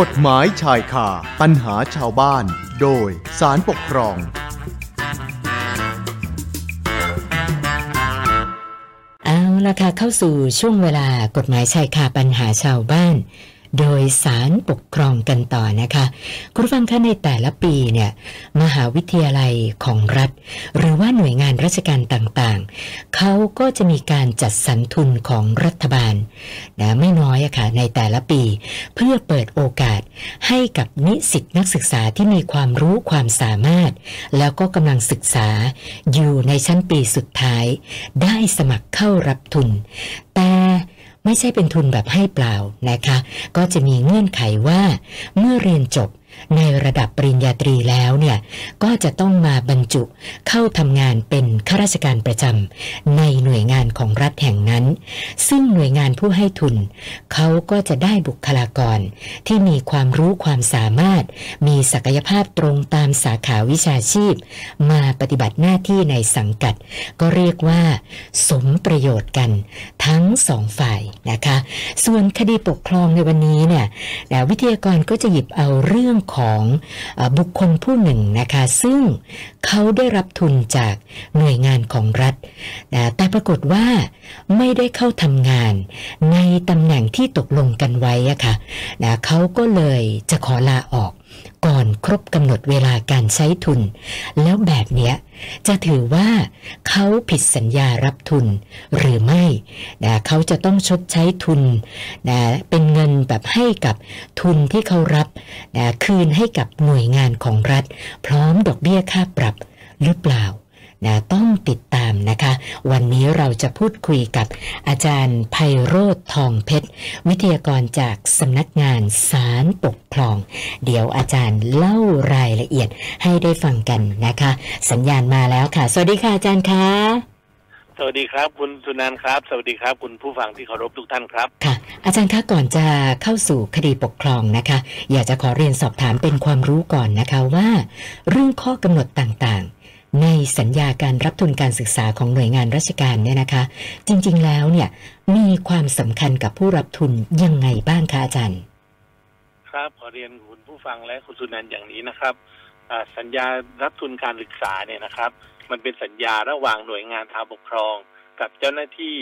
กฎหมายชายคาปัญหาชาวบ้าน โดยสารปกครอง เอาละค่ะเข้าสู่ช่วงเวลากฎหมายชายคาปัญหาชาวบ้าน โดยสารปกครองกันต่อนะคะ คุณฟังคะในแต่ละปีเนี่ยมหาวิทยาลัยของรัฐ หรือว่าหน่วยงานราชการต่างๆ เขาก็จะมีการจัดสรรทุนของรัฐบาลนะไม่น้อยอะค่ะในแต่ละปี เพื่อเปิดโอกาสให้กับนิสิตนักศึกษาที่มีความรู้ความสามารถ แล้วก็กำลังศึกษาอยู่ในชั้นปีสุดท้าย ได้สมัครเข้ารับทุน แต่ ไม่ใช่เป็นทุนแบบให้เปล่านะคะ ก็จะมีเงื่อนไขว่า เมื่อเรียนจบ ในระดับปริญญาตรีแล้วเนี่ยก็จะต้องมาบรรจุเข้าทำงานเป็นข้าราชการประจำในหน่วยงานของรัฐแห่งนั้น ซึ่งหน่วยงานผู้ให้ทุน เขาก็จะได้บุคลากร ที่มีความรู้ความสามารถ มีศักยภาพตรงตามสาขาวิชาชีพ มาปฏิบัติหน้าที่ในสังกัด ก็เรียกว่า สมประโยชน์กัน ทั้งสองฝ่ายนะคะ ส่วนคดีปกครองในวันนี้เนี่ยวิทยากรก็จะหยิบเอาเรื่องของอบุคคลผู้หนึ่งนะคะซึ่งเขาได้รับทุนจากหน่วยงานของรัฐ แต่ปรากฏว่าไม่ได้เข้าทำงานในตำแหน่งที่ตกลงกันไว้อะค่ะนะเขาก็เลยจะขอลาออกก่อนครบกำหนดเวลาการใช้ทุน แล้วแบบเนี้ยจะถือว่าเขาผิดสัญญารับทุนหรือไม่นะเขาจะต้องชดใช้ทุนนะเป็นเงินแบบให้กับทุนที่เขารับนะคืืนให้กับหน่วยงานของรัฐ พร้อมดอกเบี้ยค่าปรับหรือเปล่านะต้องติดตามนะคะ วันนี้เราจะพูดคุยกับอาจารย์ไพโรธทองเพชร วิทยากรจากสำนักงานสารปกครอง เดี๋ยวอาจารย์เล่ารายละเอียดให้ได้ฟังกันนะคะ สัญญาณมาแล้วค่ะ สวัสดีค่ะอาจารย์คะ สวัสดีครับ คุณสุนันท์ครับ สวัสดีครับ คุณผู้ฟังที่เคารพทุกท่านครับค่ะ อาจารย์คะก่อนจะเข้าสู่คดีปกครองนะคะ อยากจะขอเรียนสอบถามเป็นความรู้ก่อนนะคะว่า เรื่องข้อกำหนดต่างๆ ในสัญญาการรับทุนการศึกษาของหน่วยงานราชการเนี่ยนะคะ จริงๆแล้วเนี่ยมีความสำคัญกับผู้รับทุนยังไงบ้างคะอาจารย์ ครับขอเรียนคุณผู้ฟังและคุณสุนันท์อย่างนี้นะครับอ่าสัญญารับทุนการศึกษาเนี่ยนะครับ มันเป็นสัญญาระหว่างหน่วยงานทางปกครอง กับเจ้าหน้าที่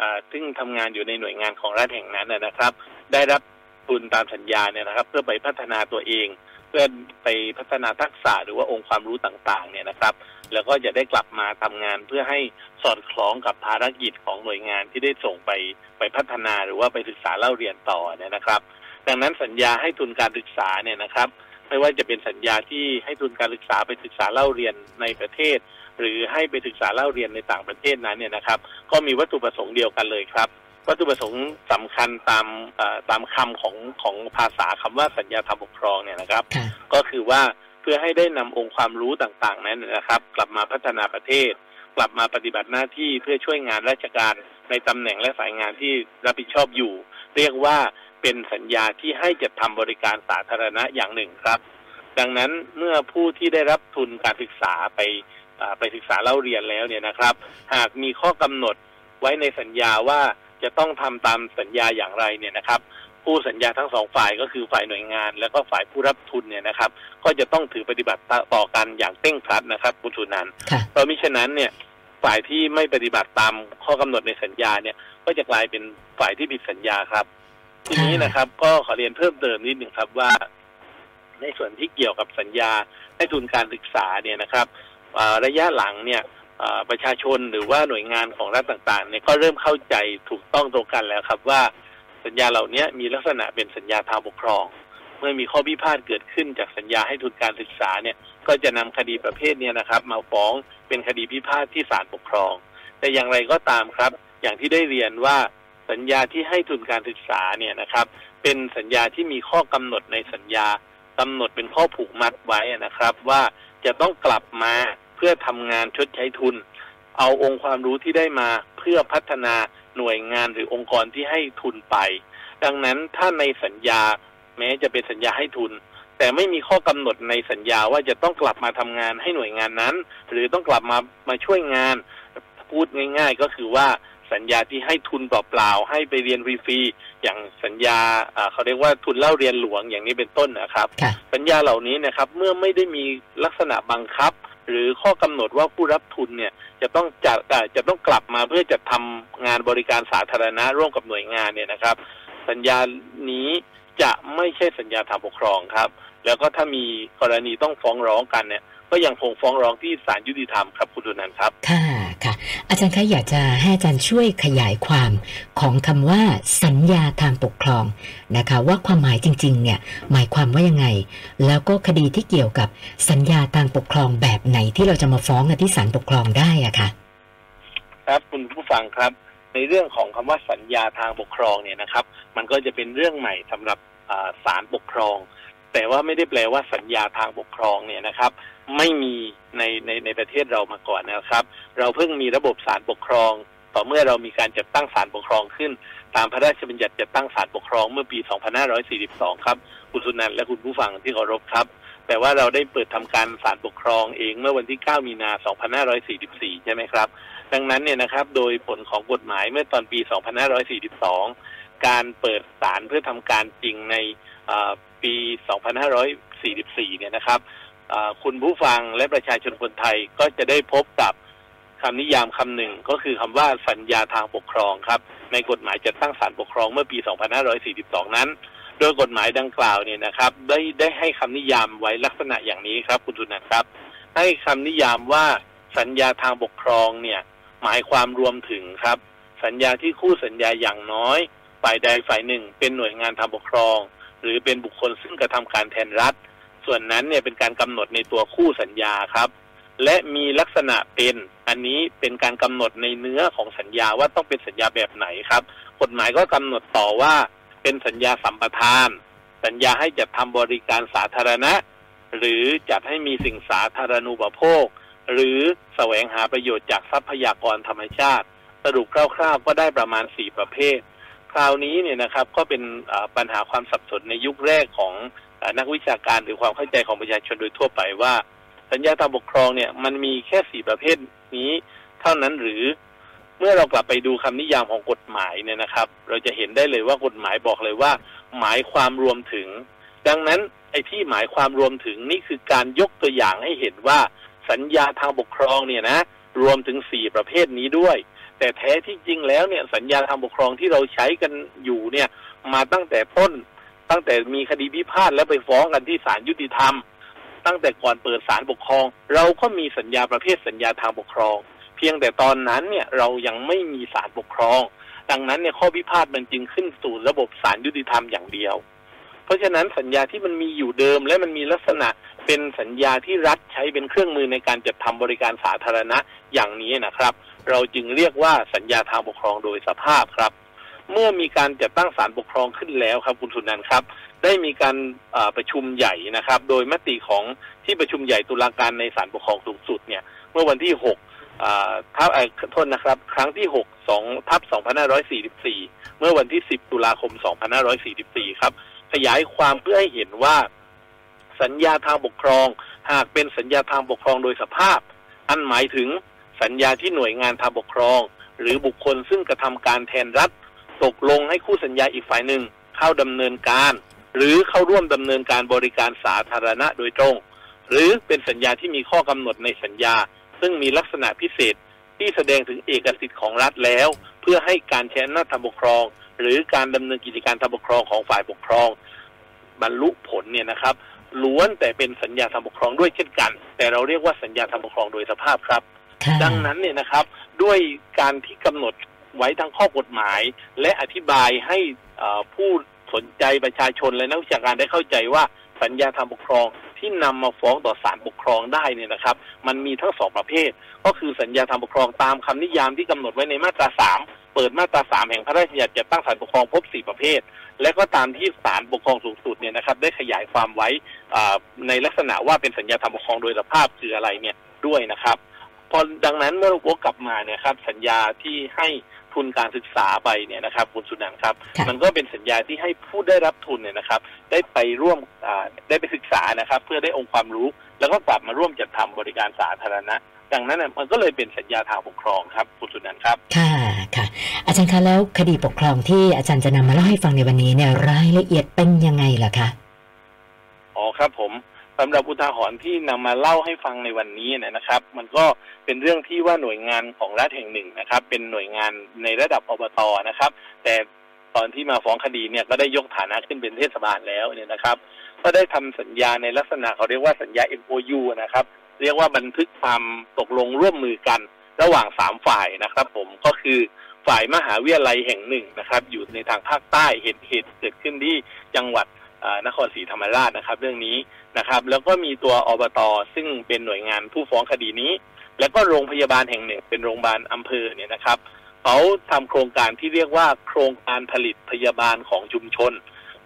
อ่าซึ่งทำงานอยู่ในหน่วยงานของรัฐแห่งนั้นนะนะครับ ได้รับทุนตามสัญญาเนี่ยนะครับ เพื่อไปพัฒนาตัวเอง เพื่อไปพัฒนาทักษะหรือว่าองค์ความรู้ต่างๆ เนี่ยนะครับ แล้วก็จะได้กลับมาทำงานเพื่อให้สอดคล้องกับภารกิจของหน่วยงานที่ได้ส่งไปไปพัฒนาหรือว่าไปศึกษาเล่าเรียนต่อเนี่ยนะครับ ดังนั้นสัญญาให้ทุนการศึกษาเนี่ยนะครับไม่ว่าจะเป็นสัญญาที่ให้ทุนการศึกษาไปศึกษาเล่าเรียนในประเทศ หรือให้ไปศึกษาเล่าเรียนในต่างประเทศนั้นเนี่ยนะครับ ก็มีวัตถุประสงค์เดียวกันเลยครับ วัตถุประสงค์สำคัญตามเอ่อตามคำของของภาษาคำว่าสัญญาทางปกครองเนี่ยนะครับค่ะก็คือว่าเพื่อให้ได้นำองค์ความรู้ต่างๆ นั้นนะครับ กลับมาพัฒนาประเทศ กลับมาปฏิบัติหน้าที่เพื่อช่วยงานราชการในตำแหน่งและสายงานที่รับผิดชอบอยู่ เรียกว่าเป็นสัญญาที่ให้จัดทำบริการสาธารณะอย่างหนึ่งครับ ดังนั้นเมื่อผู้ที่ได้รับทุนการศึกษาไปอ่า ไปศึกษาเล่าเรียนแล้วเนี่ยนะครับ หากมีข้อกำหนดไว้ในสัญญาว่าจะต้องทำตามสัญญาอย่างไรเนี่ยนะครับ ผู้สัญญาทั้งสองฝ่ายก็คือฝ่ายหน่วยงาน แล้วก็ฝ่ายผู้รับทุนเนี่ยนะครับ ก็จะต้องถือปฏิบัติต่อกันอย่างเต้งครัดนะครับคุณสุนันท์ค่ะเพราะมิฉะนั้นเนี่ยฝ่ายที่ไม่ปฏิบัติตามข้อกำหนดในสัญญาเนี่ย ก็จะกลายเป็นฝ่ายที่ผิดสัญญาครับ ทีนี้นะครับ ก็ขอเรียนเพิ่มเติมนิดหนึ่งครับว่า ในส่วนที่เกี่ยวกับสัญญาให้ทุนการศึกษาเนี่ยนะครับอ่า ระยะหลังเนี่ยประชาชนหรือว่าหน่วยงานของรัฐต่างๆเนี่ยก็เริ่มเข้าใจถูกต้องตรงกันแล้วครับว่าสัญญาเหล่านี้มีลักษณะเป็นสัญญาทางปกครอง เมื่อมีข้อพิพาทเกิดขึ้นจากสัญญาให้ทุนการศึกษาเนี่ยก็จะนำคดีประเภทเนี้นะครับ มาฟ้องเป็นคดีพิพาทที่ศาลปกครอง แต่อย่างไรก็ตามครับ อย่างที่ได้เรียนว่าสัญญาที่ให้ทุนการศึกษาเนี่ยนะครับ เป็นสัญญาที่มีข้อกำหนดในสัญญากำหนดเป็นข้อผูกมัดไว้นะครับ ว่าจะต้องกลับมา พื่อทำงานชดใช้ทุน เอาองค์ความรู้ที่ได้มาเพื่อพัฒนาหน่วยงานหรือองค์กรที่ให้ทุนไป ดังนั้นถ้าในสัญญาแม้จะเป็นสัญญาให้ทุน แต่ไม่มีข้อกำหนดในสัญญาว่าจะต้องกลับมาทำงานให้หน่วยงานนั้น หรือต้องกลับมามาช่วยงาน พูดง่ายๆ ก็คือว่าสัญญาที่ให้ทุนเปล่าๆให้ไปเรียนฟรีๆอย่างสัญญาเขาเรียกว่าทุนเล่าเรียนหลวงอย่างนี้เป็นต้นนะครับ สัญญาเหล่านี้นะครับ เมื่อไม่ได้มีลักษณะบังคับ หรือข้อกำหนดว่าผู้รับทุนเนี่ยจะต้องจัดจะต้องกลับมาเพื่อจะทำงานบริการสาธารณะร่วมกับหน่วยงานเนี่ยนะครับ สัญญานี้จะไม่ใช่สัญญาทางปกครองครับ แล้วก็ถ้ามีกรณีต้องฟ้องร้องกันเนี่ย ก็ยังคงฟ้องร้องที่ศาลยุติธรรมครับคุณดุนันครับ ค่ะค่ะ อาจารย์คะอยากจะให้อาจารย์ช่วยขยายความของคำว่าสัญญาทางปกครองนะคะ ว่าความหมายจริงๆเนี่ยหมายความว่ายังไง แล้วก็คดีที่เกี่ยวกับสัญญาทางปกครองแบบไหนที่เราจะมาฟ้องกันที่ศาลปกครองได้อะคะครับคุณผู้ฟังครับในเรื่องของคำว่าสัญญาทางปกครองเนี่ยนะครับ มันก็จะเป็นเรื่องใหม่สำหรับศาลปกครอง แต่ว่าไม่ได้แปลว่าสัญญาทางปกครองเนี่ยนะครับ ไม่มีในในในประเทศเรามาก่อนนะครับ เราเพิ่งมีระบบศาลปกครอง ต่อเมื่อเรามีการจัดตั้งศาลปกครองขึ้น ตามพระราชบัญญัติจัดตั้งศาลปกครองเมื่อปี 2542 ครับคุณสุนันท์และคุณผู้ฟังที่เคารพครับ แต่ว่าเราได้เปิดทำการศาลปกครองเองเมื่อวันที่ 9 มีนา 2544 ใช่ไหมครับ ดังนั้นเนี่ยนะครับ โดยผลของกฎหมายเมื่อตอนปี 2542 การเปิดศาลเพื่อทำการจริงใน ปี 2544 เนี่ยนะครับคุณผู้ฟังและประชาชนคนไทยก็จะได้พบกับคำนิยามคำหนึ่งก็คือคำว่าสัญญาทางปกครองครับ ในกฎหมายจัดตั้งศาลปกครองเมื่อปี 2542 นั้น โดยกฎหมายดังกล่าวเนี่ยนะครับ ได้ได้ให้คำนิยามไว้ลักษณะอย่างนี้ครับ คุณทุนนะครับ ให้คำนิยามว่าสัญญาทางปกครองเนี่ย หมายความรวมถึงครับ สัญญาที่คู่สัญญาอย่างน้อย ฝ่ายใดฝ่ายหนึ่ง เป็นหน่วยงานทางปกครอง หรือเป็นบุคคลซึ่งกระทำการแทนรัฐ ส่วนนั้นเนี่ยเป็นการกำหนดในตัวคู่สัญญาครับ และมีลักษณะเป็นอันนี้เป็นการกำหนดในเนื้อของสัญญาว่าต้องเป็นสัญญาแบบไหนครับ กฎหมายก็กำหนดต่อว่าเป็นสัญญาสัมปทาน สัญญาให้จัดทำบริการสาธารณะ หรือจัดให้มีสิ่งสาธารณูปโภค หรือแสวงหาประโยชน์จากทรัพยากรธรรมชาติ สรุปคร่าวๆก็ได้ประมาณสี่ประเภท คราวนี้เนี่ยนะครับก็เป็นปัญหาความสับสนในยุคแรกของนักวิชาการหรือความเข้าใจของประชาชนโดยทั่วไปว่า สัญญาทางปกครองเนี่ยมันมีแค่สี่ประเภทนี้เท่านั้นหรือเมื่อเรากลับไปดูคำนิยามของกฎหมายเนี่ยนะครับ เราจะเห็นได้เลยว่ากฎหมายบอกเลยว่า หมายความรวมถึง ดังนั้นไอ้ที่หมายความรวมถึงนี่คือการยกตัวอย่างให้เห็นว่าสัญญาทางปกครองเนี่ยนะรวมถึงสี่ประเภทนี้ด้วย แต่แท้ที่จริงแล้วเนี่ยสัญญาทางปกครองที่เราใช้กันอยู่เนี่ย มาตั้งแต่ต้น ตั้งแต่มีคดีพิพาทแล้วไปฟ้องกันที่ศาลยุติธรรม ตั้งแต่ก่อนเปิดศาลปกครอง เราก็มีสัญญาประเภทสัญญาทางปกครอง เพียงแต่ตอนนั้นเนี่ยเรายังไม่มีศาลปกครอง ดังนั้นเนี่ยข้อพิพาทมันจึงขึ้นสู่ระบบศาลยุติธรรมอย่างเดียว เพราะฉะนั้นสัญญาที่มันมีอยู่เดิมและมันมีลักษณะเป็นสัญญาที่รัฐใช้เป็นเครื่องมือในการจัดทำบริการสาธารณะอย่างนี้นะครับ เราจึงเรียกว่าสัญญาทางปกครองโดยสภาพครับ เมื่อมีการจัดตั้งศาลปกครองขึ้นแล้วครับ คุณสุนันท์ครับ ได้มีการประชุมใหญ่นะครับ โดยมติของที่ประชุมใหญ่ตุลาการในศาลปกครองสูงสุดเนี่ยเมื่อวันที่6ทับโทษนะครับ ครั้งที่ 6 2ทับ2544 เมื่อวันที่ 10 ตุลาคม 2544 ครับ ขยายความเพื่อให้เห็นว่า สัญญาทางปกครอง หากเป็นสัญญาทางปกครองโดยสภาพ อันหมายถึง สัญญาที่หน่วยงานทางปกครอง หรือบุคคลซึ่งกระทำการแทนรัฐ ตกลงให้คู่สัญญาอีกฝ่ายหนึ่งเข้าดำเนินการ หรือเข้าร่วมดำเนินการบริการสาธารณะโดยตรง หรือเป็นสัญญาที่มีข้อกำหนดในสัญญา ซึ่งมีลักษณะพิเศษที่แสดงถึงเอกสิทธิ์ของรัฐแล้ว เพื่อให้การใช้อำนาจทางปกครอง หรือการดำเนินกิจการทางปกครองของฝ่ายปกครอง บรรลุผลเนี่ยนะครับล้วนแต่เป็นสัญญาทางปกครองด้วยเช่นกัน แต่เราเรียกว่าสัญญาทางปกครองโดยสภาพครับ ดังนั้นเนี่ยนะครับด้วยการที่กำหนดไว้ทั้งข้อกฎหมาย และอธิบายให้ผู้สนใจประชาชนและนักวิชาการได้เข้าใจว่าสัญญาทางปกครองที่นำมาฟ้องต่อศาลปกครองได้เนี่ยนะครับ มันมีทั้งสองประเภท ก็คือสัญญาทางปกครองตามคำนิยามที่กำหนดไว้ในมาตราสามเปิดมาตราสามแห่งพระราชบัญญัติจัดตั้งศาลปกครองพบสี่ประเภท และก็ตามที่ศาลปกครองสูงสุดเนี่ยนะครับ ได้ขยายความไว้ในลักษณะว่าเป็นสัญญาทางปกครองโดยสภาพคืออะไรเนี่ยด้วยนะครับ พอดังนั้นเมื่อวกกลับมาเนี่ยครับสัญญาที่ให้ทุนการศึกษาไปเนี่ยนะครับคุณสุนันครับ มันก็เป็นสัญญาที่ให้ผู้ได้รับทุนเนี่ยนะครับ ได้ไปร่วมได้ไปศึกษานะครับ เพื่อได้องค์ความรู้ แล้วก็กลับมาร่วมจัดทำบริการสาธารณะ ดังนั้นน่ะมันก็เลยเป็นสัญญาทางปกครองครับคุณสุนันท์ครับค่ะค่ะ อาจารย์คะแล้วคดีปกครองที่อาจารย์จะนำมาเล่าให้ฟังในวันนี้เนี่ยรายละเอียดเป็นยังไงล่ะคะอ๋อครับผม สำหรับอุทาหรณ์ที่นำมาเล่าให้ฟังในวันนี้นะครับ มันก็เป็นเรื่องที่ว่าหน่วยงานของรัฐแห่งหนึ่งนะครับ เป็นหน่วยงานในระดับอบตนะครับ แต่ตอนที่มาฟ้องคดีเนี่ยก็ได้ยกฐานะขึ้นเป็นเทศบาลแล้วเนี่ยนะครับ ก็ได้ทำสัญญาในลักษณะเขาเรียกว่าสัญญา MOU นะครับ เรียกว่าบันทึกความตกลงร่วมมือกัน ระหว่างสามฝ่ายนะครับ ผมก็คือฝ่ายมหาวิทยาลัยแห่งหนึ่งนะครับ อยู่ในทางภาคใต้เหตุเหตุเกิดขึ้นที่จังหวัด นครศรีธรรมราชนะครับ เรื่องนี้นะครับ แล้วก็มีตัวอบตซึ่งเป็นหน่วยงานผู้ฟ้องคดีนี้ แล้วก็โรงพยาบาลแห่งหนึ่ง เป็นโรงพยาบาลอำเภอเนี่ยนะครับเขาทำโครงการที่เรียกว่าโครงการผลิตพยาบาลของชุมชน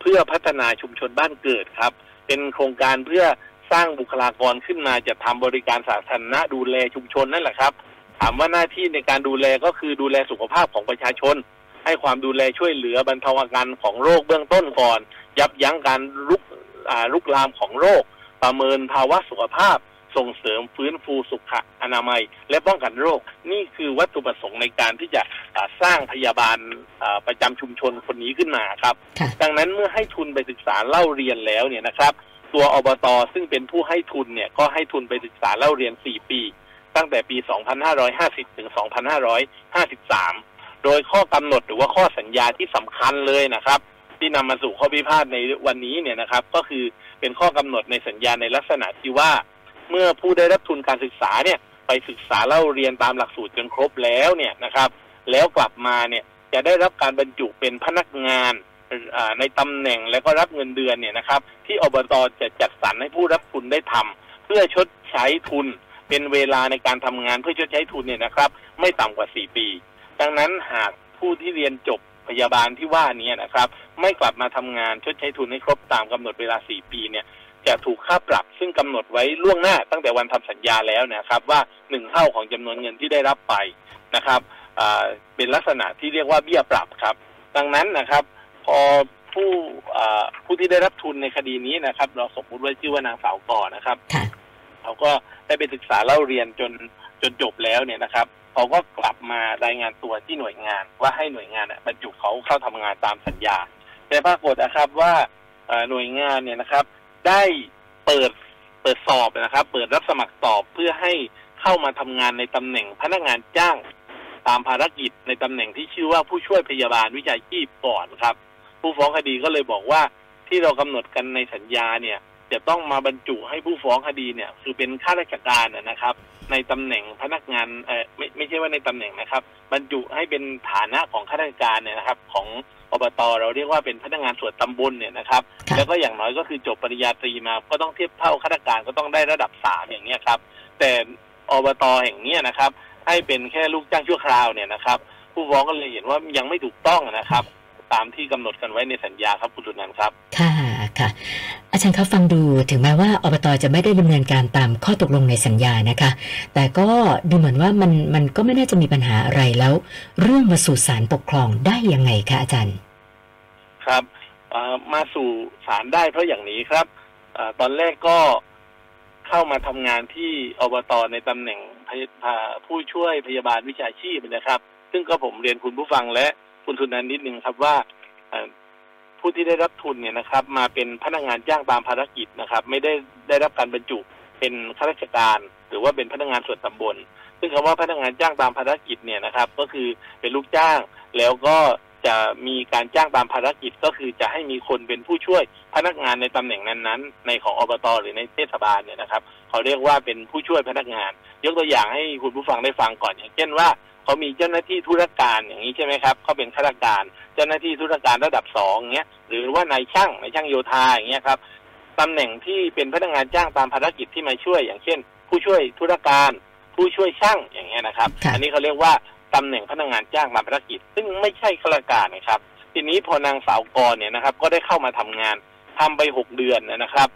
เพื่อพัฒนาชุมชนบ้านเกิดครับ เป็นโครงการเพื่อสร้างบุคลากรขึ้นมาจะทำบริการสาธารณะดูแลชุมชนนั่นแหละครับ ถามว่าหน้าที่ในการดูแลก็คือดูแลสุขภาพของประชาชน ให้ความดูแลช่วยเหลือบรรเทาอาการของโรคเบื้องต้นก่อน ยับยั้งการลุกอ่าลุกลามของโรค ประเมินภาวะสุขภาพ ส่งเสริมฟื้นฟูสุขอนามัย และป้องกันโรค นี่คือวัตถุประสงค์ในการที่จะอ่าสร้างพยาบาลอ่าประจำชุมชนคนนี้ขึ้นมาครับค่ะดังนั้นเมื่อให้ทุนไปศึกษาเล่าเรียนแล้วเนี่ยนะครับ ตัวอบตซึ่งเป็นผู้ให้ทุนเนี่ยก็ให้ทุนไปศึกษาเล่าเรียน 4 ปี ตั้งแต่ปี 2550 ถึง 2553 โดยข้อกำหนดหรือว่าข้อสัญญาที่สำคัญเลยนะครับ ที่นำมาสู่ข้อพิพาทในวันนี้เนี่ยนะครับ ก็คือเป็นข้อกำหนดในสัญญาในลักษณะที่ว่า เมื่อผู้ได้รับทุนการศึกษาเนี่ยไปศึกษาเล่าเรียนตามหลักสูตรจนครบแล้วเนี่ยนะครับ แล้วกลับมาเนี่ยจะได้รับการบรรจุเป็นพนักงานในตำแหน่งแล้วก็รับเงินเดือนเนี่ยนะครับ ที่อบตจะจัดสรรให้ผู้รับทุนได้ทำเพื่อชดใช้ทุนเป็นเวลาในการทำงานเพื่อชดใช้ทุนเนี่ยนะครับ ไม่ต่ำกว่า4ปี ดังนั้นหากผู้ที่เรียนจบ พยาบาลที่ว่านี้นะครับ ไม่กลับมาทำงานชดใช้ทุนให้ครบตามกำหนดเวลา 4 ปีเนี่ยจะถูกค่าปรับซึ่งกำหนดไว้ล่วงหน้าตั้งแต่วันทำสัญญาแล้วนะครับ ว่าหนึ่งเท่าของจำนวนเงินที่ได้รับไปนะครับอ่าเป็นลักษณะที่เรียกว่าเบี้ยปรับครับ ดังนั้นนะครับ พอผู้อ่าผู้ที่ได้รับทุนในคดีนี้นะครับ เราสมมุติว่าชื่อว่านางสาวก่อนะครับค่ะเขาก็ได้ไปศึกษาเล่าเรียนจนจนจบแล้วเนี่ยนะครับ เขาก็กลับมารายงานตัวที่หน่วยงาน ว่าให้หน่วยงานน่ะบรรจุเขาเข้าทำงานตามสัญญา แต่ปรากฏนะครับว่าหน่วยงานเนี่ยนะครับ ได้เปิดเปิดสอบนะครับ เปิดรับสมัครสอบเพื่อให้เข้ามาทำงานในตำแหน่งพนักงานจ้างตามภารกิจในตำแหน่งที่ชื่อว่าผู้ช่วยพยาบาลวิชาชีพก่อนครับ ผู้ฟ้องคดีก็เลยบอกว่าที่เรากำหนดกันในสัญญาเนี่ย จะต้องมาบรรจุให้ผู้ฟ้องคดีเนี่ย คือเป็นข้าราชการนะครับ ในตำแหน่งพนักงานเออไม่ไม่ใช่ว่าในตำแหน่งนะครับ บรรจุให้เป็นฐานะของข้าราชการเนี่ยนะครับ ของอบตเราเรียกว่าเป็นพนักงานส่วนตำบลเนี่ยนะครับค่ะแล้วก็อย่างน้อยก็คือจบปริญญาตรีมาก็ต้องเทียบเท่าข้าราชการก็ต้องได้ระดับสามอย่างเนี้ยครับ แต่อบตแห่งเนี้ยนะครับ ให้เป็นแค่ลูกจ้างชั่วคราวเนี่ยนะครับ ผู้ฟ้องก็เลยเห็นว่ายังไม่ถูกต้องนะครับ ตามที่กำหนดกันไว้ในสัญญาครับคุณสุนันท์ครับ ค่ะค่ะ อาจารย์คะฟังดูถึงแม้ว่าอบตจะไม่ได้ดำเนินการตามข้อตกลงในสัญญานะคะ แต่ก็ดูเหมือนว่ามันมันก็ไม่น่าจะมีปัญหาอะไรแล้ว เรื่องมาสู่ศาลปกครองได้ยังไงคะอาจารย์ ครับเอ่อมาสู่ศาลได้เพราะอย่างนี้ครับเออตอนแรกก็เข้ามาทำงานที่อบตในตำแหน่งพยอ่าผู้ช่วยพยาบาลวิชาชีพนะครับ ซึ่งก็ผมเรียนคุณผู้ฟังและ คุณทุนนันนิดนึงครับว่าผู้ที่ได้รับทุนเนี่ยนะครับ มาเป็นพนักงานจ้างตามภารกิจนะครับ ไม่ได้ได้รับการบรรจุเป็นข้าราชการ หรือว่าเป็นพนักงานส่วนตำบล ซึ่งคำว่าพนักงานจ้างตามภารกิจเนี่ยนะครับ ก็คือเป็นลูกจ้างแล้วก็จะมีการจ้างตามภารกิจก็คือจะให้มีคนเป็นผู้ช่วยพนักงานในตำแหน่งนั้นๆ ในของอบตหรือในเทศบาลเนี่ยนะครับ เขาเรียกว่าเป็นผู้ช่วยพนักงาน ยกตัวอย่างให้คุณผู้ฟังได้ฟังก่อนอย่างเช่นว่า เขามีเจ้าหน้าที่ธุรการอย่างนี้ใช่ไหมครับเขาเป็นข้าราชการ เจ้าหน้าที่ธุรการระดับสองเงี้ยหรือว่านายช่างนายช่างโยธาอย่างเงี้ยครับตำแหน่งที่เป็นพนักงานจ้างตามภารกิจที่มาช่วย อย่างเช่น ผู้ช่วยธุรการ ผู้ช่วยช่างอย่างเงี้ยนะครับค่ะอันนี้เขาเรียกว่าตำแหน่งพนักงานจ้างตามภารกิจ ซึ่งไม่ใช่ข้าราชการนะครับ ทีนี้พอนางสาวกรเนี่ยนะครับ ก็ได้เข้ามาทำงานทำไปหกเดือนนะครับ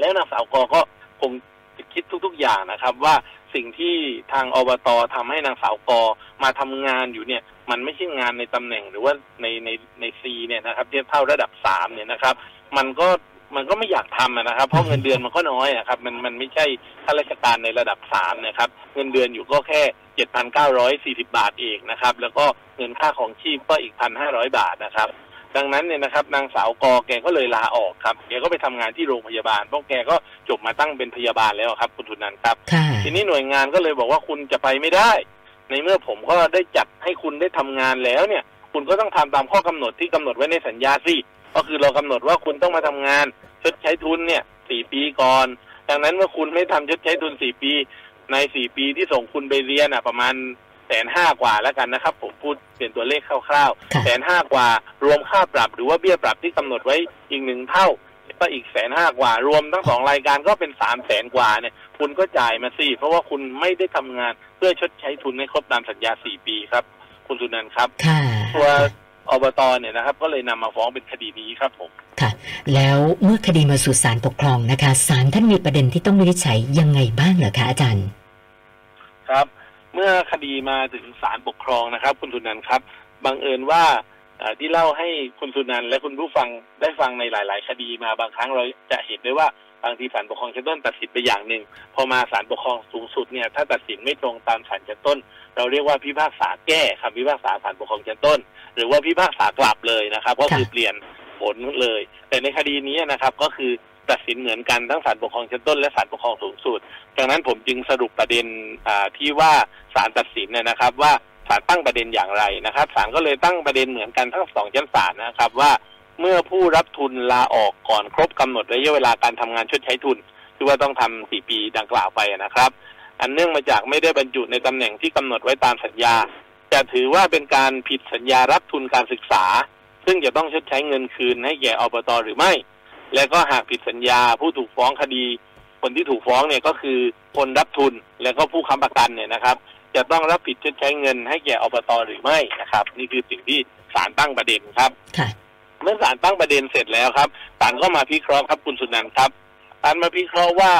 แล้วนางสาวกอก็คงจะคิดทุก ๆ อย่างนะครับ ว่า สิ่งที่ทางอบตทำให้นางสาวกอมาทำงานอยู่เนี่ย มันไม่ใช่งานในตำแหน่งหรือว่าในในในซีเนี่ยนะครับเทียบเท่าระดับสามเนี่ยนะครับ มันก็มันก็ไม่อยากทำนะครับ เพราะเงินเดือนมันก็น้อยนะครับ มันมันไม่ใช่ข้าราชการในระดับสามนะครับ เงินเดือนอยู่ก็แค่เจ็ดพันเก้าร้อยสี่สิบาทเองนะครับ แล้วก็เงินค่าของชีพก็อีกพันห้าร้อยบาทนะครับ ดังนั้นเนี่ยนะครับนางสาวกอแกก็เลยลาออกครับแกก็ไปทำงานที่โรงพยาบาลเพราะแกก็จบมาตั้งเป็นพยาบาลแล้วครับ คุณทุนนันครับค่ะทีนี้หน่วยงานก็เลยบอกว่าคุณจะไปไม่ได้ ในเมื่อผมก็ได้จัดให้คุณได้ทำงานแล้วเนี่ย คุณก็ต้องทำตามข้อกำหนดที่กำหนดไว้ในสัญญาสิก็คือเรากำหนดว่าคุณต้องมาทำงานชดใช้ทุนเนี่ยสี่ปีก่อน ดังนั้นเมื่อคุณไม่ทำชดใช้ทุนสี่ปี ในสี่ปีที่ส่งคุณไปเรียนอะ ประมาณ แสนห้ากว่าแล้วกันนะครับ ผมพูดเป็นตัวเลขคร่าวค่ะๆแสนห้ากว่ารวมค่าปรับหรือว่าเบี้ยปรับที่กำหนดไว้อีกหนึ่งเท่าก็อีกแสนห้ากว่า รวมทั้งสองรายการก็เป็นสามแสนกว่าเนี่ย คุณก็จ่ายมาสิเพราะว่าคุณไม่ได้ทำงานเพื่อชดใช้ทุนให้ครบตามสัญญาสี่ปีครับ คุณสุนันท์ครับค่ะตัวอบตเนี่ยนะครับ ก็เลยนำมาฟ้องเป็นคดีนี้ครับผมค่ะ แล้วเมื่อคดีมาสู่ศาลปกครองนะคะศาลท่านมีประเด็นที่ต้องวินิจฉัยยังไงบ้างเหรอคะอาจารย์ ครับ เมื่อคดีมาถึงศาลปกครองนะครับ คุณสุนันท์ครับบังเอิญว่าที่เล่าให้คุณสุนันท์และคุณผู้ฟังได้ฟังในหลาย ๆ คดีมาบางครั้งเราจะเห็นได้ว่าบางทีศาลปกครองชั้นต้นตัดสินไปอย่างหนึ่ง พอมาศาลปกครองสูงสุดเนี่ยถ้าตัดสินไม่ตรงตามศาลชั้นต้น เราเรียกว่าพิพากษาแก้คำพิพากษาศาลปกครองชั้นต้น หรือว่าพิพากษากลับเลยนะครับ ก็คือเปลี่ยนผลเลย แต่ในคดีนี้นะครับก็คือ ตัดสินเหมือนกันทั้งศาลปกครองชั้นต้นและศาลปกครองสูงสุดดังนั้นผมจึงสรุปประเด็นที่ว่าศาลตัดสินเนี่ยนะครับ ว่าศาลตั้งประเด็นอย่างไรนะครับศาลก็เลยตั้งประเด็นเหมือนกันทั้งสองชั้นศาลนะครับว่าเมื่อผู้รับทุนลาออกก่อนครบกำหนดระยะเวลาการทำงานชดใช้ทุนที่ว่าต้องทำสี่ปีดังกล่าวไปนะครับ อันเนื่องมาจากไม่ได้บรรจุในตำแหน่งที่กำหนดไว้ตามสัญญาจะถือว่าเป็นการผิดสัญญารับทุนการศึกษา ซึ่งจะต้องชดใช้เงินคืนให้แก่อบตหรือไม่ และก็หากผิดสัญญาผู้ถูกฟ้องคดี คนที่ถูกฟ้องเนี่ยก็คือคนรับทุนและก็ผู้ค้ำประกันเนี่ยนะครับ จะต้องรับผิดชดใช้เงินให้แก่อบตหรือไม่นะครับ นี่คือสิ่งที่ศาลตั้งประเด็นครับค่ะเมื่อศาลตั้งประเด็นเสร็จแล้วครับศาลก็มาพิเคราะห์ครับคุณสุนันท์ครับศาลมาพิเคราะห์ว่า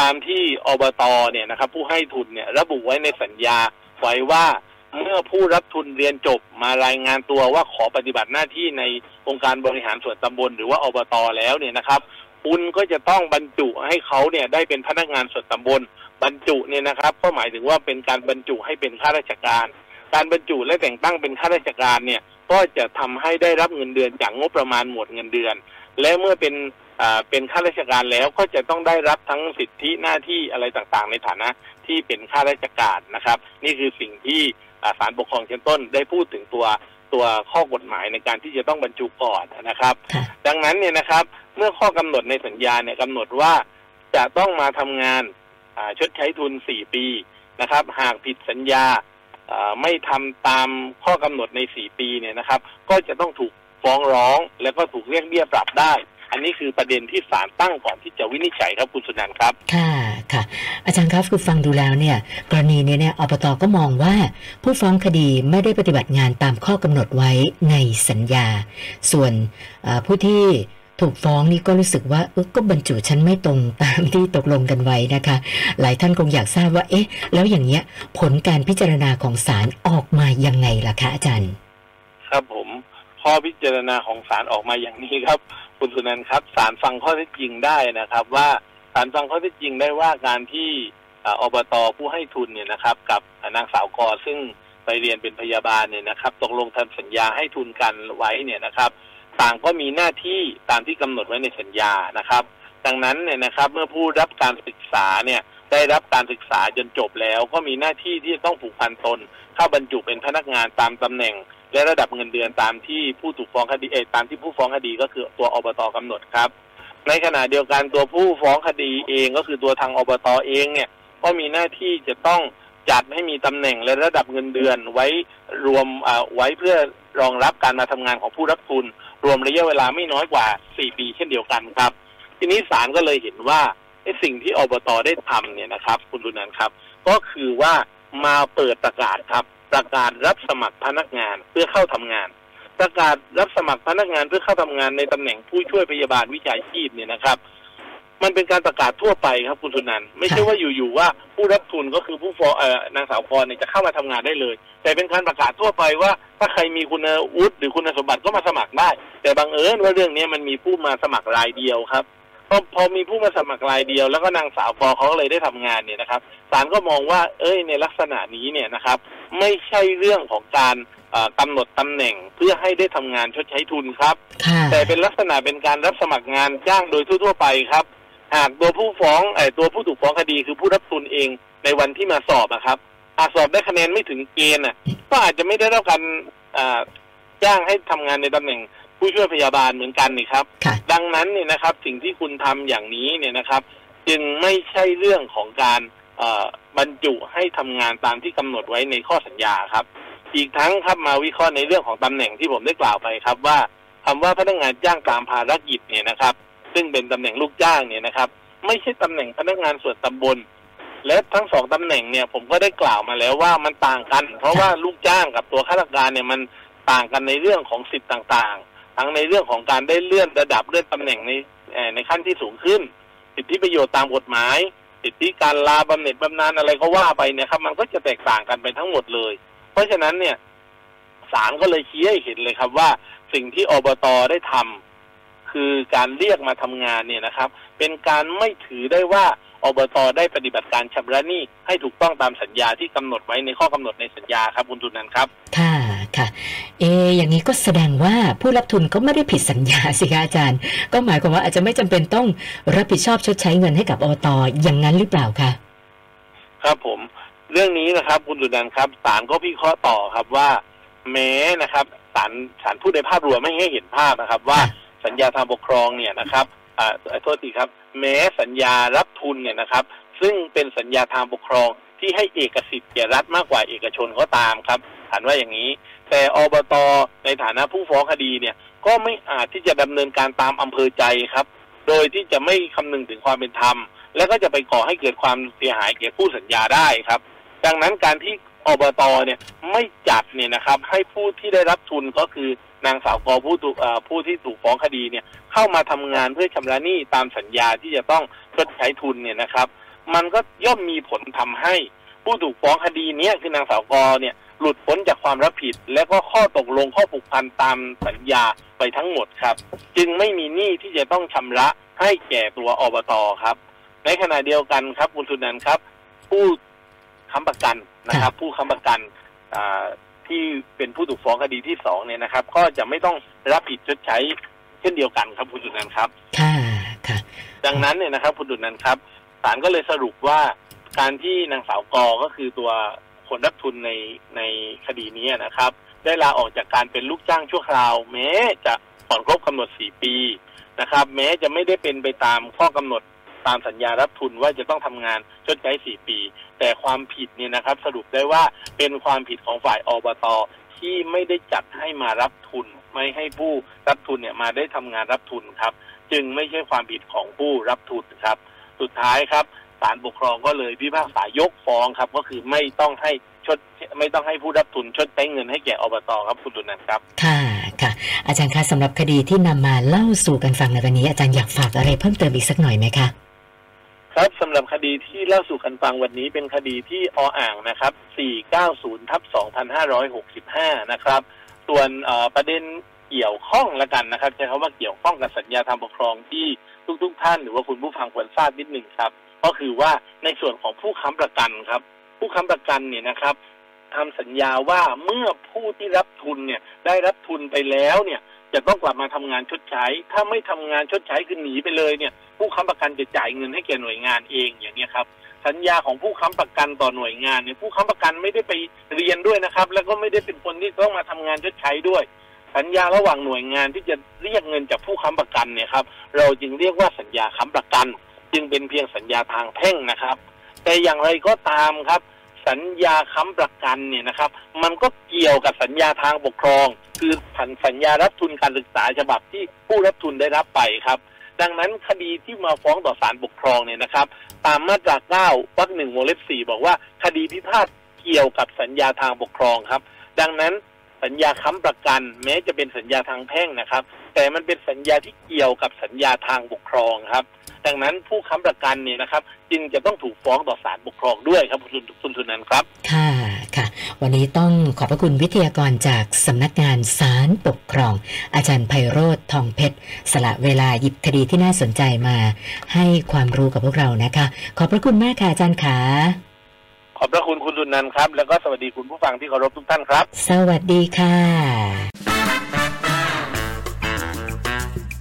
ตามที่อบตเนี่ยนะครับ ผู้ให้ทุนเนี่ยระบุไว้ในสัญญาไว้ว่า เมื่อผู้รับทุนเรียนจบมารายงานตัวว่าขอปฏิบัติหน้าที่ในองค์การบริหารส่วนตำบลหรือว่าอบตแล้วเนี่ยนะครับ คุณก็จะต้องบรรจุให้เขาเนี่ยได้เป็นพนักงานส่วนตำบล บรรจุเนี่ยนะครับ ก็หมายถึงว่าเป็นการบรรจุให้เป็นข้าราชการ การบรรจุและแต่งตั้งเป็นข้าราชการเนี่ยก็จะทำให้ได้รับเงินเดือนจากงบประมาณหมวดเงินเดือน และเมื่อเป็นเป็นข้าราชการแล้วก็จะต้องได้รับทั้งสิทธิหน้าที่อะไรต่างๆ ในฐานะที่เป็นข้าราชการนะครับ นี่คือสิ่งที่ ศาลปกครองชั้นต้นได้พูดถึงตัวตัวข้อกฎหมายในการที่จะต้องบรรจุก่อนนะครับค่ะดังนั้นเนี่ยนะครับ เมื่อข้อกำหนดในสัญญาเนี่ยกำหนดว่าจะต้องมาทำงานอ่าชดใช้ทุน 4 ปีนะครับ หากผิดสัญญาอ่าไม่ทำตามข้อกำหนดใน 4 ปีเนี่ยนะครับ ก็จะต้องถูกฟ้องร้องแล้วก็ถูกเรียกเบี้ยปรับได้ อันนี้คือประเด็นที่ศาลตั้งก่อนที่จะวินิจฉัยครับคุณสุนันท์ครับค่ะค่ะ อาจารย์ครับคือฟังดูแล้วเนี่ยกรณีนี้เนี่ยอบตก็มองว่า ผู้ฟ้องคดีไม่ได้ปฏิบัติงานตามข้อกำหนดไว้ในสัญญา ส่วนผู้ที่ถูกฟ้องนี่ก็รู้สึกว่าเออก็บรรจุฉันไม่ตรงตามที่ตกลงกันไว้นะคะ หลายท่านคงอยากทราบว่า เอ๊ะ แล้วอย่างเนี้ย ผลการพิจารณาของศาลออกมายังไงล่ะคะอาจารย์ ครับผมข้อพิจารณาของศาลออกมาอย่างนี้ครับ คุณสุนันท์ครับศาลฟังข้อเท็จจริงได้นะครับว่า ศาลฟังข้อเท็จจริงได้ว่าการที่ออบตผู้ให้ทุนเนี่ยนะครับ กับนางสาวกอซึ่งไปเรียนเป็นพยาบาลเนี่ยนะครับตกลงทำสัญญาให้ทุนกันไว้เนี่ยนะครับ ต่างก็มีหน้าที่ตามที่กำหนดไว้ในสัญญานะครับ ดังนั้นเนี่ยนะครับ เมื่อผู้รับการศึกษาเนี่ยได้รับการศึกษาจนจบแล้ว ก็มีหน้าที่ที่จะต้องผูกพันตน เข้าบรรจุเป็นพนักงานตามตำแหน่ง และระดับเงินเดือนตามที่ผู้ถูกฟ้องคดีเอตามที่ผู้ฟ้องคดีก็คือตัวอบตกำหนดครับ ในขณะเดียวกันตัวผู้ฟ้องคดีเองก็คือตัวทางอบตเองเนี่ยก็มีหน้าที่จะต้องจัดให้มีตำแหน่งและระดับเงินเดือนไว้รวมอ่าไว้เพื่อรองรับการมาทำงานของผู้รับทุน รวมระยะเวลาไม่น้อยกว่า 4 ปีเช่นเดียวกันครับ ทีนี้ศาลก็เลยเห็นว่าสิ่งที่อบตได้ทำเนี่ยนะครับ คุณดุนันครับ ก็คือว่ามาเปิดประกาศครับ ประกาศรับสมัครพนักงานเพื่อเข้าทำงาน ประกาศรับสมัครพนักงานเพื่อเข้าทำงานในตำแหน่งผู้ช่วยพยาบาลวิชาชีพเนี่ยนะครับ มันเป็นการประกาศทั่วไปครับคุณสุนันท์ไม่ใช่ว่าอยู่ๆว่าผู้รับทุนก็คือผู้ฟ้องเอ่อนางสาวพรเนี่ยจะเข้ามาทำงานได้เลย แต่เป็นการประกาศทั่วไปว่า ถ้าใครมีคุณวุฒิหรือคุณสมบัติก็มาสมัครได้ แต่บังเอิญว่าเรื่องนี้มันมีผู้มาสมัครรายเดียวครับพอพอมีผู้มาสมัครรายเดียว แล้วก็นางสาวปอเขาก็เลยได้ทำงานเนี่ยนะครับศาลก็มองว่า เอ้ยในลักษณะนี้เนี่ยนะครับ ไม่ใช่เรื่องของการเอ่อ กำหนดตำแหน่งเพื่อให้ได้ทำงานชดใช้ทุนครับค่ะแต่เป็นลักษณะเป็นการรับสมัครงานจ้างโดยทั่วๆไปครับ หากตัวผู้ฟ้องไอ้ตัวผู้ถูกฟ้องคดีคือผู้รับทุนเองในวันที่มาสอบนะครับอาจสอบได้คะแนนไม่ถึงเกณฑ์อะ ก็อาจจะไม่ได้รับการอ่าจ้างให้ทำงานในตำแหน่งผู้ช่วยพยาบาลเหมือนกันนี่ครับค่ะดังนั้นเนี่ยนะครับ สิ่งที่คุณทำอย่างนี้เนี่ยนะครับ จึงไม่ใช่เรื่องของการเอ่อบรรจุให้ทำงานตามที่กำหนดไว้ในข้อสัญญาครับ อีกทั้งครับมาวิเคราะห์ในเรื่องของตำแหน่งที่ผมได้กล่าวไปครับ ว่าคำว่าพนักงานจ้างตามภารกิจเนี่ยนะครับ ซึ่งเป็นตำแหน่งลูกจ้างเนี่ยนะครับ ไม่ใช่ตำแหน่งพนักงานส่วนตำบล และทั้งสองตำแหน่งเนี่ยผมก็ได้กล่าวมาแล้วว่ามันต่างกัน เพราะว่าลูกจ้างกับตัวข้าราชการเนี่ยมันต่างกันในเรื่องของสิทธิ์ต่างๆ ทั้งในเรื่องของการได้เลื่อนระดับเลื่อนตำแหน่งในในขั้นที่สูงขึ้น สิทธิประโยชน์ตามกฎหมาย สิทธิการลาบำเหน็จบำนาญอะไรก็ว่าไปเนี่ยครับ มันก็จะแตกต่างกันไปทั้งหมดเลย เพราะฉะนั้นเนี่ยศาลก็เลยชี้ให้เห็นเลยครับว่าสิ่งที่อบตได้ทำคือการเรียกมาทำงานเนี่ยนะครับ เป็นการไม่ถือได้ว่าอบตได้ปฏิบัติการชำระหนี้ให้ถูกต้องตามสัญญาที่กำหนดไว้ในข้อกำหนดในสัญญาครับคุณทุนนันท์ครับ ค่ะค่ะเอะอย่างนี้ก็แสดงว่าผู้รับทุนก็ไม่ได้ผิดสัญญาสิคะอาจารย์ ก็หมายความว่าอาจจะไม่จำเป็นต้องรับผิดชอบชดใช้เงินให้กับอบตอย่างนั้นหรือเปล่าคะครับผม เรื่องนี้นะครับ คุณสุนันท์ครับศาลก็พิเคราะห์ต่อครับว่าแม้นะครับศาลศาลพูดในภาพรวมไม่ให้เห็นภาพนะครับ ว่าค่ะสัญญาทางปกครองเนี่ยนะครับอ่าโทษทีครับ แม้สัญญารับทุนเนี่ยนะครับ ซึ่งเป็นสัญญาทางปกครองที่ให้เอกสิทธิ์แก่รัฐมากกว่าเอกชนก็ตามครับฐานว่าอย่างนี้ แต่อบตในฐานะผู้ฟ้องคดีเนี่ย ก็ไม่อาจที่จะดำเนินการตามอำเภอใจครับ โดยที่จะไม่คำนึงถึงความเป็นธรรม และก็จะไปก่อให้เกิดความเสียหายแก่ผู้สัญญาได้ครับ ดังนั้นการที่อบตเนี่ยไม่จัดเนี่ยนะครับให้ผู้ที่ได้รับทุนก็คือนางสาวกอผู้ถูกผู้ที่ถูกฟ้องคดีเนี่ยเข้ามาทำงานเพื่อชำระหนี้ตามสัญญาที่จะต้องชดใช้ทุนเนี่ยนะครับ มันก็ย่อมมีผลทำให้ผู้ถูกฟ้องคดีเนี้ยคือนางสาวกอเนี่ยหลุดพ้นจากความรับผิด และก็ข้อตกลงข้อผูกพันตามสัญญาไปทั้งหมดครับ จึงไม่มีหนี้ที่จะต้องชำระให้แก่ตัวอบตครับ ในขณะเดียวกันครับคุณสุนันครับ ผู้ ค้ำประกันนะครับ ผู้ค้ำประกันอ่าที่เป็นผู้ถูกฟ้องคดีที่สองเนี่ยนะครับ ก็จะไม่ต้องรับผิดชดใช้เช่นเดียวกันครับคุณสุนันท์ครับค่ะค่ะ ดังนั้นเนี่ยนะครับคุณดุลนันท์ครับศาลก็เลยสรุปว่าการที่นางสาวกอก็คือตัวคนรับทุนในในคดีนี้นะครับ ได้ลาออกจากการเป็นลูกจ้างชั่วคราว แม้จะผ่อนครบกำหนด4ปีนะครับ แม้จะไม่ได้เป็นไปตามข้อกำหนด ตามสัญญารับทุนว่าจะต้องทำงานชดใช้4ปี แต่ความผิดเนี่ยนะครับ สรุปได้ว่าเป็นความผิดของฝ่ายอบตที่ไม่ได้จัดให้มารับทุน ไม่ให้ผู้รับทุนเนี่ยมาได้ทำงานรับทุนครับ จึงไม่ใช่ความผิดของผู้รับทุนครับ สุดท้ายครับศาลปกครองก็เลยพิพากษายกฟ้องครับ ก็คือไม่ต้องให้ชดไม่ต้องให้ผู้รับทุนชดใช้เงินให้แก่อบตครับคุณตุนันครับ ค่ะค่ะ อาจารย์คะสำหรับคดีที่นำมาเล่าสู่กันฟังในวันนี้ อาจารย์อยากฝากอะไรเพิ่มเติมอีกสักหน่อยไหมคะ ครับสำหรับคดีที่เล่าสู่กันฟังวันนี้เป็นคดีที่ออ่างนะครับ 490ทับ2565 นะครับ ส่วนประเด็นเกี่ยวข้องละกันนะครับใช้คำว่าเกี่ยวข้องกับสัญญาทางปกครองที่ทุกๆทท่านหรือว่าคุณผู้ฟังควรทราบนิดหนึ่งครับ ก็คือว่าในส่วนของผู้ค้ำประกันครับ ผู้ค้ำประกันเนี่ยนะครับทำสัญญาว่าเมื่อผู้ที่รับทุนเนี่ยได้รับทุนไปแล้วเนี่ย จะต้องกลับมาทำงานชดใช้ ถ้าไม่ทำงานชดใช้คือหนีไปเลยเนี่ย ผู้ค้ำประกันจะจ่ายเงินให้แก่หน่วยงานเองอย่างนี้ครับสัญญาของผู้ค้ำประกันต่อหน่วยงานเนี่ยผู้ค้ำประกันไม่ได้ไปเรียนด้วยนะครับ แล้วก็ไม่ได้เป็นคนที่ต้องมาทำงานชดใช้ด้วย สัญญาระหว่างหน่วยงานที่จะเรียกเงินจากผู้ค้ำประกันเนี่ยครับ เราจึงเรียกว่าสัญญาค้ำประกัน จึงเป็นเพียงสัญญาทางแพ่งนะครับ แต่อย่างไรก็ตามครับ สัญญาค้ำประกันเนี่ยนะครับ มันก็เกี่ยวกับสัญญาทางปกครอง คือผันสัญญารับทุนการศึกษาฉบับที่ผู้รับทุนได้รับไปครับ ดังนั้นคดีที่มาฟ้องต่อศาลปกครองเนี่ยนะครับ ตามมาตรา9วรรคหนึ่งวงเล็บสี่บอกว่าคดีพิพาทเกี่ยวกับสัญญาทางปกครองครับ ดังนั้นสัญญาค้ำประกัน แม้จะเป็นสัญญาทางแพ่งนะครับ แต่มันเป็นสัญญาที่เกี่ยวกับสัญญาทางปกครองครับ ดังนั้นผู้ค้ำประกันเนี่ยนะครับจึงจะต้องถูกฟ้องต่อศาลปกครองด้วยครับคุณคุณสุนันท์ครับ ค่ะค่ะ วันนี้ต้องขอบพระคุณวิทยากรจากสำนักงานศาลปกครอง อาจารย์ไพโรธทองเพชร สละเวลาหยิบคดีที่น่าสนใจมา ให้ความรู้กับพวกเรานะคะ ขอบพระคุณมากค่ะอาจารย์ขาขอบพระคุณคุณดุนันท์ครับ แล้วก็สวัสดีคุณผู้ฟังที่เคารพทุกท่านครับ สวัสดีค่ะ